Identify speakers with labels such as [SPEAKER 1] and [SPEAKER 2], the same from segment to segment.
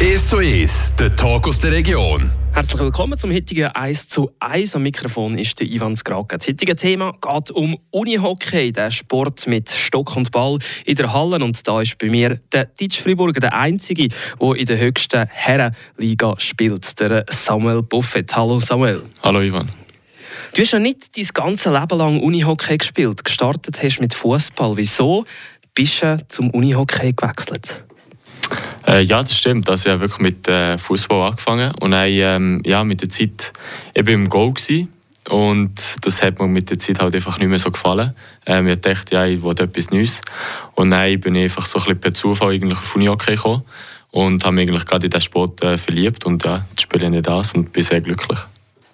[SPEAKER 1] 1 zu 1, der Talk aus der Region.
[SPEAKER 2] Herzlich willkommen zum heutigen 1 zu 1. Am Mikrofon ist der Ivan Skrake. Das heutige Thema geht um Unihockey, der Sport mit Stock und Ball in der Halle. Und da ist bei mir der Ditsch Friburger, der Einzige, der in der höchsten Herrenliga spielt, der Samuel Buffett. Hallo Samuel.
[SPEAKER 3] Hallo Ivan.
[SPEAKER 2] Du hast ja nicht dein ganze Leben lang Unihockey gespielt. Gestartet hast mit Fußball. Wieso bist du zum Unihockey gewechselt?
[SPEAKER 3] Äh, ja, das stimmt. Also ich habe wirklich mit äh, Fußball angefangen und dann, ähm, ja, mit der Zeit eben im Goal gewesen. und das hat mir mit der Zeit halt einfach nicht mehr so gefallen. Ähm, ich dachte, ja, ich wollte etwas Neues und dann bin ich einfach so ein bisschen per Zufall eigentlich auf Unihockey gekommen und habe mich eigentlich gerade in diesen Sport äh, verliebt und ja, jetzt spiele ich nicht das und bin sehr glücklich.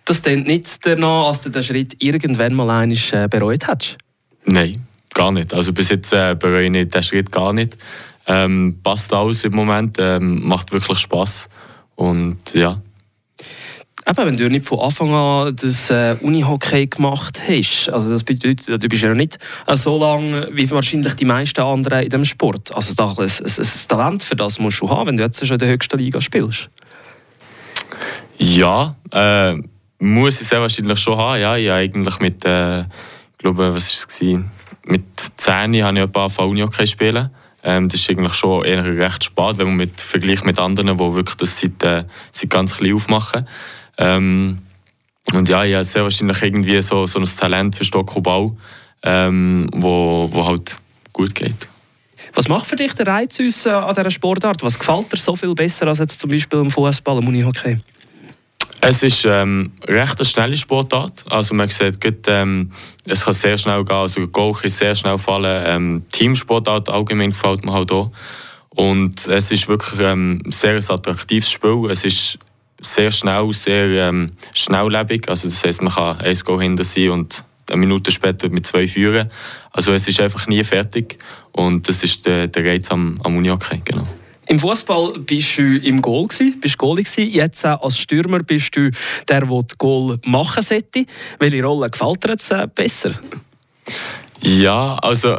[SPEAKER 2] Das klingt nicht danach, als du den Schritt irgendwann mal einmal äh, bereut hast?
[SPEAKER 3] Nein, gar nicht. Also bis jetzt äh, bereue ich den Schritt gar nicht. Ähm, passt alles im Moment, ähm, macht wirklich Spaß und ja.
[SPEAKER 2] Eben, wenn du nicht von Anfang an das äh, Unihockey gemacht hast, also das bedeutet, du bist ja nicht äh, so lange wie wahrscheinlich die meisten anderen in diesem Sport. Also da, ein, ein, ein Talent für das musst du haben, wenn du jetzt schon in der höchsten Liga spielst.
[SPEAKER 3] Ja, äh, muss ich sehr wahrscheinlich schon haben. Ja, ich eigentlich mit, äh, ich glaube, was ist es Mit 10 habe ich ein paar Unihockey spielen. Ähm, das ist eigentlich schon eher recht spät, wenn man mit vergleicht mit anderen, die wirklich das seit, äh, seit ganz klein aufmachen. Ähm, und ja, ich habe sehr wahrscheinlich irgendwie so, so ein Talent für Stock und Bau, ähm, wo, wo halt gut geht.
[SPEAKER 2] Was macht für dich der Reiz äh, an dieser Sportart? Was gefällt dir so viel besser als jetzt zum Beispiel im Fußball, im Unihockey?
[SPEAKER 3] Es ist ähm, recht eine schnelle Sportart. Also man sieht, gut, ähm, es kann sehr schnell gehen. Also Goal kann sehr schnell fallen. Ähm, Teamsportart allgemein gefällt mir halt auch. Und es ist wirklich ähm, ein sehr attraktives Spiel. Es ist sehr schnell, sehr ähm, schnelllebig. Also das heißt, man kann ein Goal hinter sein und eine Minute später mit zwei führen. Also es ist einfach nie fertig. Und das ist der, der Reiz am, am Unihockey, genau.
[SPEAKER 2] Im Fußball bist du im Goal gewesen, bist Goalie. Jetzt als Stürmer bist du der, der das Goal machen sollte. Welche Rolle gefällt dir jetzt äh, besser?
[SPEAKER 3] Ja, also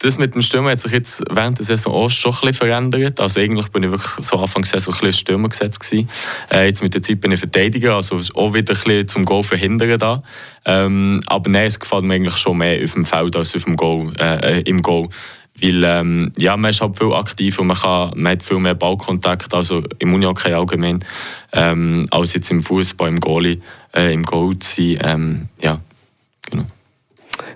[SPEAKER 3] das mit dem Stürmer hat sich jetzt während der Saison auch schon ein bisschen verändert. Also eigentlich bin ich wirklich so Anfang der Saison ein bisschen Stürmer gesetzt gewesen. Äh, jetzt mit der Zeit bin ich Verteidiger, also auch wieder ein bisschen zum Goal verhindern da. Ähm, aber nein, es gefällt mir eigentlich schon mehr auf dem Feld als auf dem Goal, äh, äh im Goal. Weil ähm, ja, man ist halt viel aktiv und man, kann, man hat viel mehr Ballkontakt, also im Unihockey allgemein, ähm, als jetzt im Fußball, im Goalie, äh, im Goal zu sein. Ähm, ja, genau.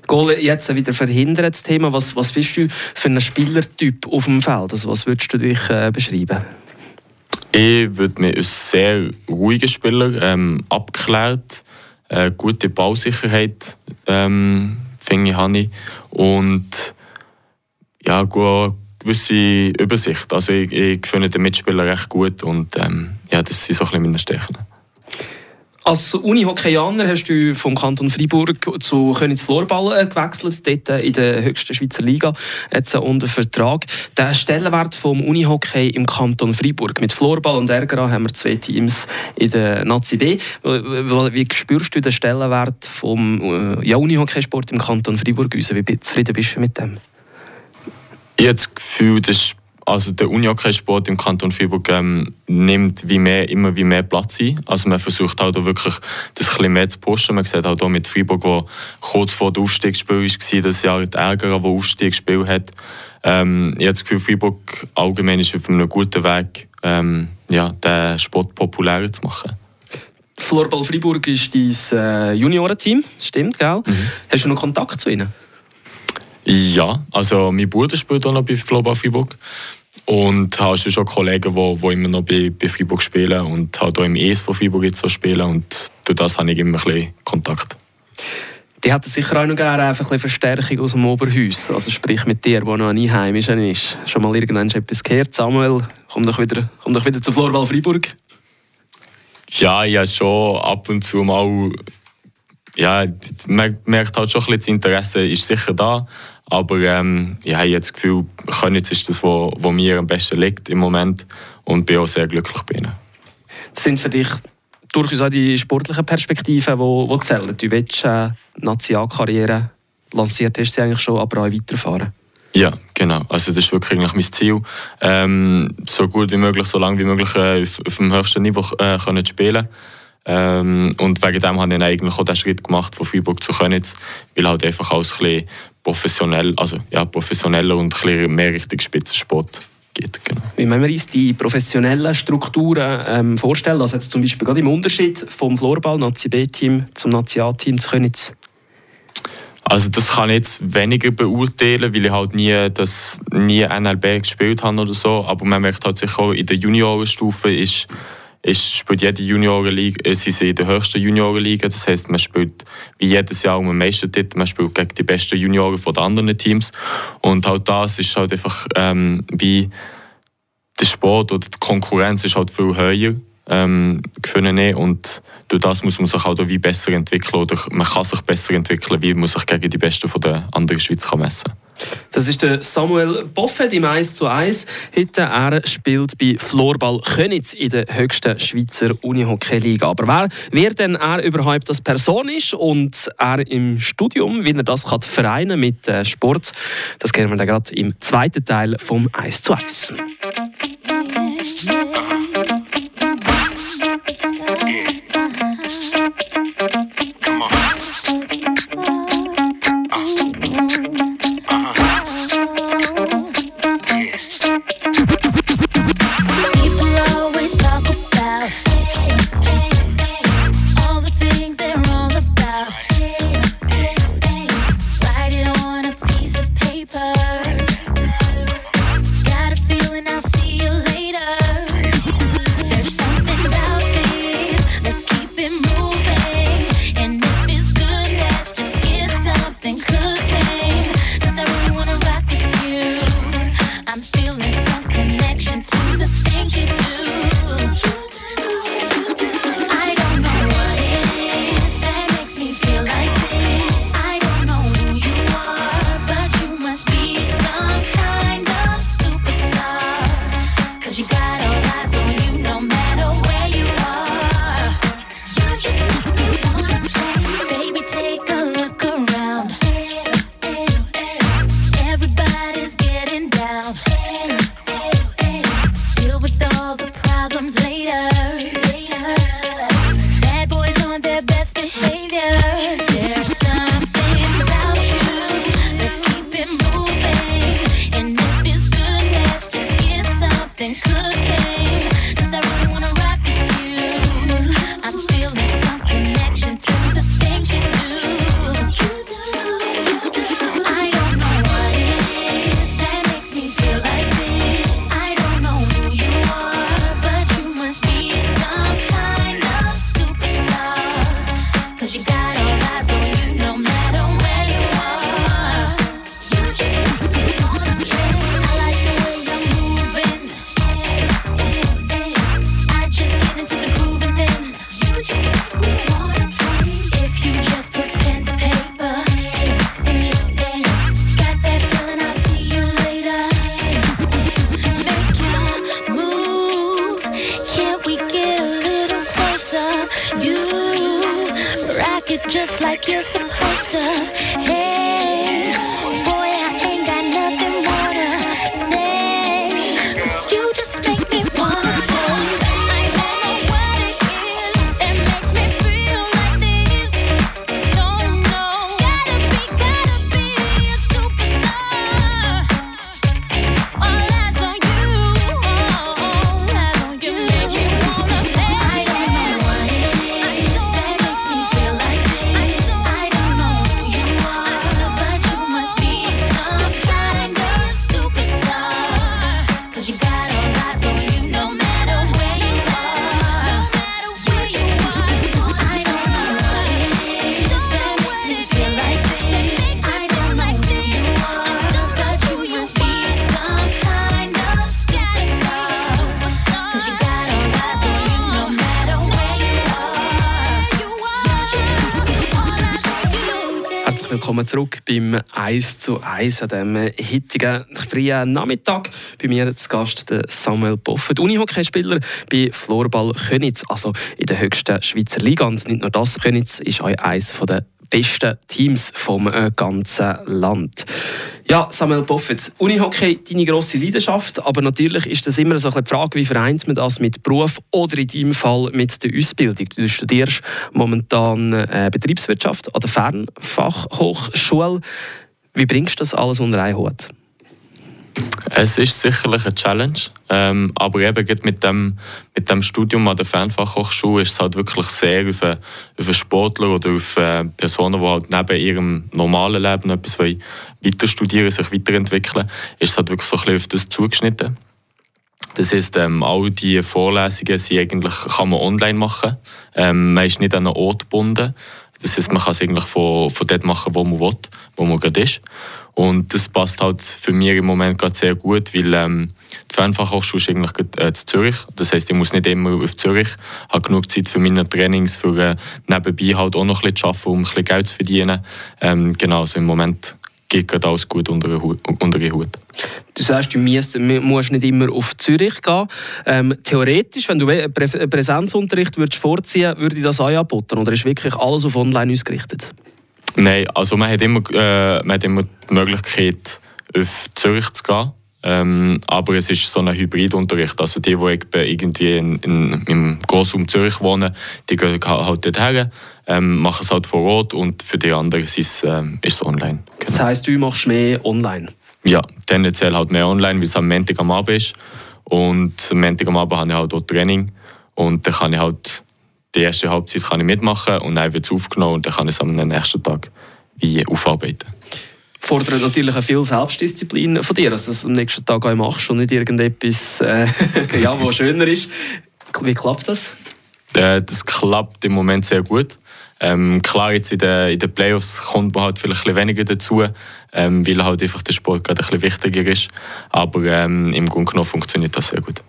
[SPEAKER 2] Goal jetzt wieder verhindern, das Thema. Was, was bist du für ein Spielertyp auf dem Feld? Also was würdest du dich äh, beschreiben?
[SPEAKER 3] Ich würde mich als sehr ruhiger Spieler, ähm, abgeklärt, äh, gute Ballsicherheit, ähm, finde ich, habe ich. Und ja, eine gewisse Übersicht. Also ich, ich finde den Mitspieler recht gut und ähm, ja, das sind so ein bisschen meine Stärken.
[SPEAKER 2] Als Uni-Hockeyaner hast du vom Kanton Freiburg zu Königs Florball äh, gewechselt, dort äh, in der höchsten Schweizer Liga, jetzt unter Vertrag. Der Stellenwert vom Unihockey im Kanton Freiburg mit Florball und Ergra haben wir zwei Teams in der Nazi B. Wie spürst du den Stellenwert vom äh, ja, Unihockeysport im Kanton Freiburg? Wie zufrieden bist du mit dem?
[SPEAKER 3] Ich habe das Gefühl, dass also der Unihockey-Sport im Kanton Freiburg ähm, nimmt wie mehr, immer wie mehr Platz ein. Also man versucht halt auch wirklich das ein bisschen mehr zu pushen. Man sieht halt auch mit Freiburg, wo kurz vor dem Aufstiegsspiel war, das Jahr die Ärger, wo Aufstiegsspiel hat. Ähm, ich habe das Gefühl, Freiburg allgemein ist auf einem guten Weg, ähm, ja, den Sport populärer zu machen.
[SPEAKER 2] Florball Freiburg ist dein äh, Juniorenteam, stimmt, gell? Mhm. Hast du noch Kontakt zu ihnen?
[SPEAKER 3] Ja, also mein Bruder spielt auch noch bei Flobau Freiburg. Und habe schon Kollegen, die, die immer noch bei, bei Freiburg spielen und halt auch im ES von Freiburg jetzt so spielen. Und durch das habe ich immer ein bisschen Kontakt.
[SPEAKER 2] Die hätten sicher auch noch gerne einfach ein Verstärkung aus dem Oberhaus. Also sprich mit dir, der noch ein Einheimischer ist. Schon mal irgendwann etwas gehört, Samuel? Komm doch wieder, komm doch wieder zu Florball Freiburg.
[SPEAKER 3] Ja, ich habe schon ab und zu mal ja, man merkt halt schon ein bisschen, das Interesse ist sicher da. Aber ähm, ich habe jetzt das Gefühl, Königs ist das, was mir am besten liegt im Moment. Und bin auch sehr glücklich bei ihnen.
[SPEAKER 2] Das sind für dich durchaus auch die sportlichen Perspektiven, die, die zählen. Du willst äh, Nationalkarriere lanciert hast sie eigentlich schon, aber auch weiterfahren.
[SPEAKER 3] Ja, genau. Also das ist wirklich eigentlich mein Ziel, ähm, so gut wie möglich, so lange wie möglich äh, auf, auf, dem höchsten Niveau äh, können spielen ähm, und wegen dem habe ich eigentlich auch den Schritt gemacht von Freiburg zu Könitz, weil halt einfach alles ein bisschen professionell, also ja, professioneller und ein bisschen mehr Richtung Spitzensport geht. Genau.
[SPEAKER 4] Wie müssen wir uns die professionellen Strukturen ähm, vorstellen? Also jetzt zum Beispiel gerade im Unterschied vom Floorball-Nazi-B-Team zum Nazi-A-Team zu Königs?
[SPEAKER 3] Also das kann ich jetzt weniger beurteilen, weil ich halt nie, das, nie NLB gespielt habe oder so. Aber man merkt halt sicher auch, in der Juniorenstufe ist, ist, spielt jede Juniorenliga, äh, sie sind in der höchsten Juniorenliga. Das heisst, man spielt wie jedes Jahr um den Meistertitel, man spielt gegen die besten Junioren von den anderen Teams. Und halt das ist halt einfach ähm, wie der Sport oder die Konkurrenz ist halt viel höher ähm, gefunden und durch das muss man sich auch wie besser entwickeln oder man kann sich besser entwickeln, wie man sich gegen die Besten von der anderen Schweiz kann messen
[SPEAKER 4] Das ist der Samuel Boffet im 1 zu 1. Heute er spielt bei Florball Könitz in der höchsten Schweizer Unihockey-Liga. Aber wer, wer denn er überhaupt als Person ist und er im Studium, wie er das kann vereinen mit äh, Sport, das kennen wir dann gerade im zweiten Teil vom 1 zu 1. could willkommen zurück beim 1 zu 1 an diesem heutigen frühen Nachmittag. Bei mir zu Gast der Samuel Boffet, Unihockeyspieler bei Florball Könitz, also in der höchsten Schweizer Liga. Und nicht nur das, Könitz ist auch eines der
[SPEAKER 2] besten Teams vom äh, ganzen Land. Ja, Samuel Boffet, Unihockey, deine grosse Leidenschaft, aber natürlich ist das immer so eine Frage, wie vereint man das mit Beruf oder in deinem Fall mit der Ausbildung. Du studierst momentan äh, Betriebswirtschaft an der Fernfachhochschule. Wie bringst du das alles unter einen Hut?
[SPEAKER 3] Es ist sicherlich eine Challenge, ähm, aber eben mit dem, mit dem Studium an der Fernfachhochschule ist es halt wirklich sehr auf, auf Sportler oder auf äh, Personen, die halt neben ihrem normalen Leben etwas weiter studieren, sich weiterentwickeln, ist es halt wirklich so ein bisschen auf das zugeschnitten. Das heisst, ähm, all diese Vorlesungen sind eigentlich, kann man online machen. Ähm, man ist nicht an einen Ort gebunden. Das heisst, man kann es eigentlich von, von dort machen, wo man will, wo man gerade ist. Und das passt halt für mich im Moment gerade sehr gut, weil ähm, die Fernfachhochschule ist eigentlich äh, zu Zürich. Das heisst, ich muss nicht immer auf Zürich, habe genug Zeit für meine Trainings, für äh, nebenbei halt auch noch ein bisschen zu arbeiten, um ein bisschen Geld zu verdienen. Ähm, genau, also im Moment geht gerade alles gut unter den Hut. Unter den Hut.
[SPEAKER 2] Du sagst, du musst, musst nicht immer auf Zürich gehen. Ähm, theoretisch, wenn du Prä Präsenzunterricht würdest vorziehen würdest, würde das auch anbieten? Oder ist wirklich alles auf online ausgerichtet?
[SPEAKER 3] Nein, also man hat immer, äh, man hat immer die Möglichkeit, auf Zürich zu gehen. Ähm, aber es ist so ein Hybridunterricht. Also die, die irgendwie in, in, im Grossraum Zürich wohnen, die gehen halt dort her, ähm, machen es halt vor Ort und für die anderen ist es, ähm, ist es online.
[SPEAKER 2] Genau. Das heisst, du machst mehr online?
[SPEAKER 3] Ja, tendenziell halt mehr online, weil es am Montag am Abend ist. Und am Montag am Abend habe ich halt auch Training und dann kann ich halt die erste Halbzeit kann ich mitmachen und dann wird es aufgenommen und dann kann ich es am nächsten Tag wie aufarbeiten.
[SPEAKER 2] Fordert natürlich auch viel Selbstdisziplin von dir, dass du am nächsten Tag auch machst und nicht irgendetwas, äh, ja, was schöner ist. Wie klappt das?
[SPEAKER 3] Äh, das klappt im Moment sehr gut. Ähm, klar, jetzt in den, in den Playoffs kommt man halt vielleicht ein weniger dazu, ähm, weil halt einfach der Sport gerade ein bisschen wichtiger ist. Aber ähm, im Grunde genommen funktioniert das sehr gut.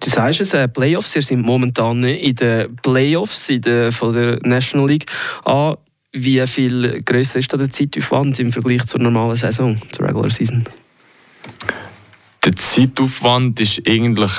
[SPEAKER 2] Du sagst es, äh, Playoffs, ihr sind momentan in den Playoffs in der, von der National League. Ah, wie viel größer ist da der Zeitaufwand im Vergleich zur normalen Saison, zur Regular Season?
[SPEAKER 3] Der Zeitaufwand ist eigentlich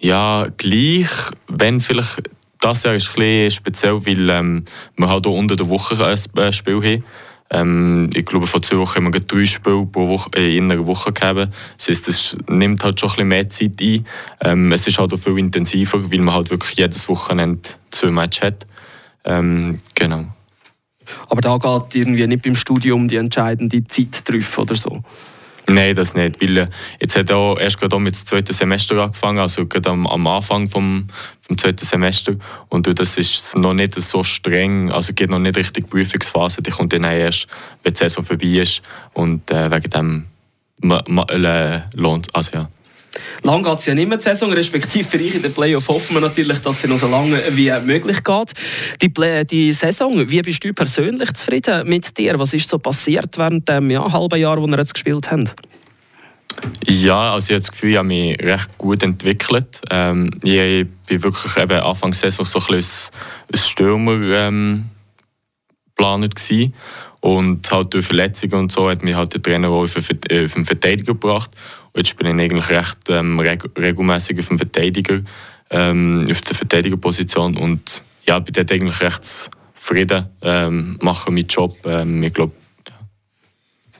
[SPEAKER 3] ja, gleich, wenn vielleicht das Jahr ist ein bisschen speziell, weil ähm, wir halt auch unter der Woche ein Spiel haben. Ähm, ich glaube, vor zwei Wochen haben wir drei Spiele pro Woche, äh, in einer Woche gegeben. Das heißt, das nimmt halt schon ein bisschen mehr Zeit ein. Ähm, es ist halt auch viel intensiver, weil man halt wirklich jedes Wochenende zwei Matches hat. Ähm, genau.
[SPEAKER 2] Aber da geht irgendwie nicht beim Studium die entscheidende Zeit drauf oder so?
[SPEAKER 3] Nein, das nicht. Weil äh, jetzt hat er erst gerade mit dem zweiten Semester angefangen, also gerade am, am Anfang vom, vom zweiten Semester. Und das ist noch nicht so streng, also geht noch nicht richtig Prüfungsphase. Die kommt dann erst, wenn die Saison vorbei ist. Und äh, wegen dem äh, lohnt also ja.
[SPEAKER 2] Lang geht es ja nicht mehr die Saison, respektive für euch in den Playoff hoffen wir natürlich, dass es noch so lange wie möglich geht. Die, Play die Saison, wie bist du persönlich zufrieden mit dir? Was ist so passiert während dem ja, halben Jahr, wo wir jetzt gespielt haben?
[SPEAKER 3] Ja, also ich habe das Gefühl, ich habe mich recht gut entwickelt. Ähm, ich bin wirklich eben Anfang der Saison so ein bisschen als Stürmer ähm, geplant. Und halt durch Verletzungen und so hat mich halt der Trainer auch auf den Verteidiger gebracht. Und jetzt bin ich eigentlich recht ähm, reg regelmäßig auf dem Verteidiger, ähm, auf der Verteidigerposition. Und ja, bin dort eigentlich recht zufrieden, ähm, mache meinen Job. Ähm, ich glaub, ja.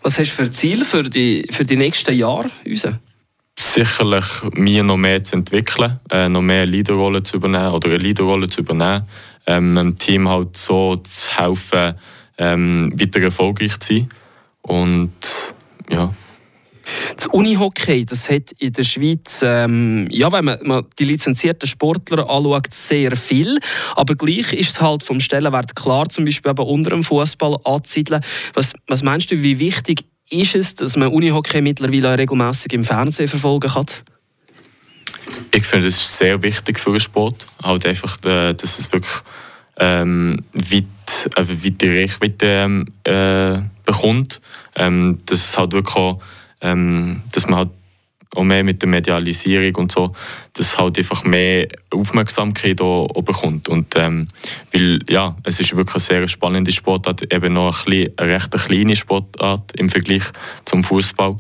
[SPEAKER 2] Was hast du für Ziele für die, für die nächsten Jahre?
[SPEAKER 3] Sicherlich, mir noch mehr zu entwickeln, äh, noch mehr Leaderrolle zu übernehmen oder eine Leaderrolle zu übernehmen. Ähm, dem Team halt so zu helfen, ähm, weiter erfolgreich zu sein. Und ja.
[SPEAKER 2] Das Unihockey, das hat in der Schweiz, ähm, ja, wenn man, man, die lizenzierten Sportler anschaut, sehr viel. Aber gleich ist es halt vom Stellenwert klar, zum Beispiel eben unter dem Fußball anzusiedeln. Was, was meinst du, wie wichtig ist es, dass man Unihockey mittlerweile regelmäßig im Fernsehen verfolgen kann?
[SPEAKER 3] Ich finde, es ist sehr wichtig für den Sport. Halt einfach, äh, dass es wirklich ähm, weit, äh, weite Reichweite ähm, äh, bekommt. Ähm, dass es halt wirklich auch, ähm, dass man halt auch mehr mit der Medialisierung und so, dass halt einfach mehr Aufmerksamkeit auch, auch bekommt. Und, ähm, weil, ja, es ist wirklich eine sehr spannende Sportart, eben noch ein bisschen, eine recht kleine Sportart im Vergleich zum Fußball.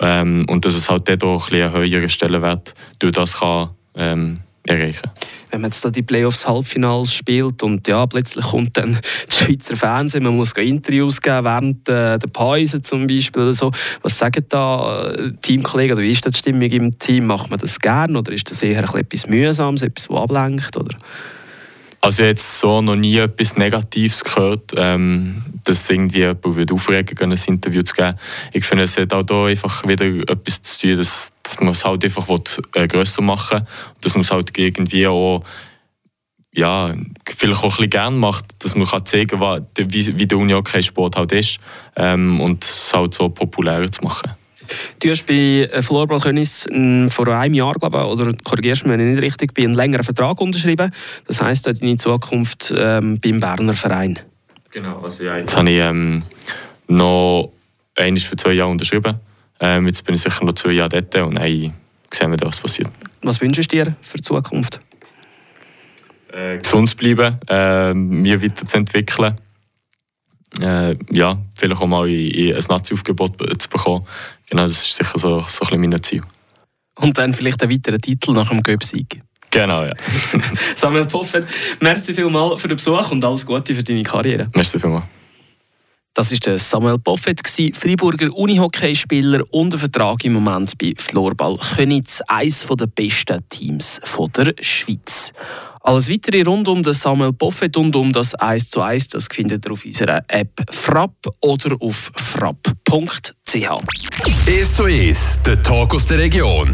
[SPEAKER 3] Ähm, und dass es halt auch ein, bisschen einen höheren Stellenwert durch das kann, ähm, erreichen.
[SPEAKER 2] Wenn man jetzt da die Playoffs Halbfinals spielt und ja, plötzlich kommt dann das Schweizer Fernsehen, man muss Interviews geben während äh, der Pause zum Beispiel oder so. Was sagen da äh, Teamkollegen oder wie ist das die Stimmung im Team? Macht man das gern oder ist das eher etwas Mühsames, etwas, was ablenkt? Oder?
[SPEAKER 3] Also jetzt so noch nie etwas Negatives gehört, ähm, dass irgendwie jemand würde aufregen ein Interview zu geben. Ich finde, es hat auch da einfach wieder etwas zu tun, dass, dass man es halt einfach will, äh, grösser machen will. Dass man es halt irgendwie auch ja, vielleicht auch ein bisschen gerne macht, dass man kann zeigen kann, wie, wie der Uni-Hockey-Sport halt ist ähm, und es halt so populärer zu machen.
[SPEAKER 2] Du hast bei äh, Floorball Königs vor einem Jahr, glaube ich, oder korrigierst mich, wenn ich nicht richtig bin, einen längeren Vertrag unterschrieben. Das heisst, deine Zukunft ähm, beim Berner Verein.
[SPEAKER 3] Genau, also ja, jetzt habe ich ähm, noch einmal für zwei Jahre unterschrieben. Ähm, jetzt bin ich sicher noch zwei Jahre dort und dann sehen wir, was passiert.
[SPEAKER 2] Was wünschst du dir für die Zukunft?
[SPEAKER 3] Äh, gesund zu bleiben, äh, mich weiterzuentwickeln. Äh, ja, vielleicht auch mal in, in ein Nazi-Aufgebot zu bekommen. Genau, das ist sicher so, so ein mein Ziel.
[SPEAKER 2] Und dann vielleicht einen weiteren Titel nach dem Göpsieg.
[SPEAKER 3] Genau, ja.
[SPEAKER 2] Samuel Poffet, merci vielmals für den Besuch und alles Gute für deine Karriere.
[SPEAKER 3] Merci vielmals.
[SPEAKER 2] Das war Samuel Poffet, Freiburger Unihockeyspieler und Vertrag im Moment bei Florball Könitz, eines der besten Teams der Schweiz. Alles weitere rund um den Samuel Poffet und um das 1 zu 1, das findet ihr auf unserer App Frapp oder auf frapp.ch.
[SPEAKER 1] 1 zu 1, der Talk aus der Region.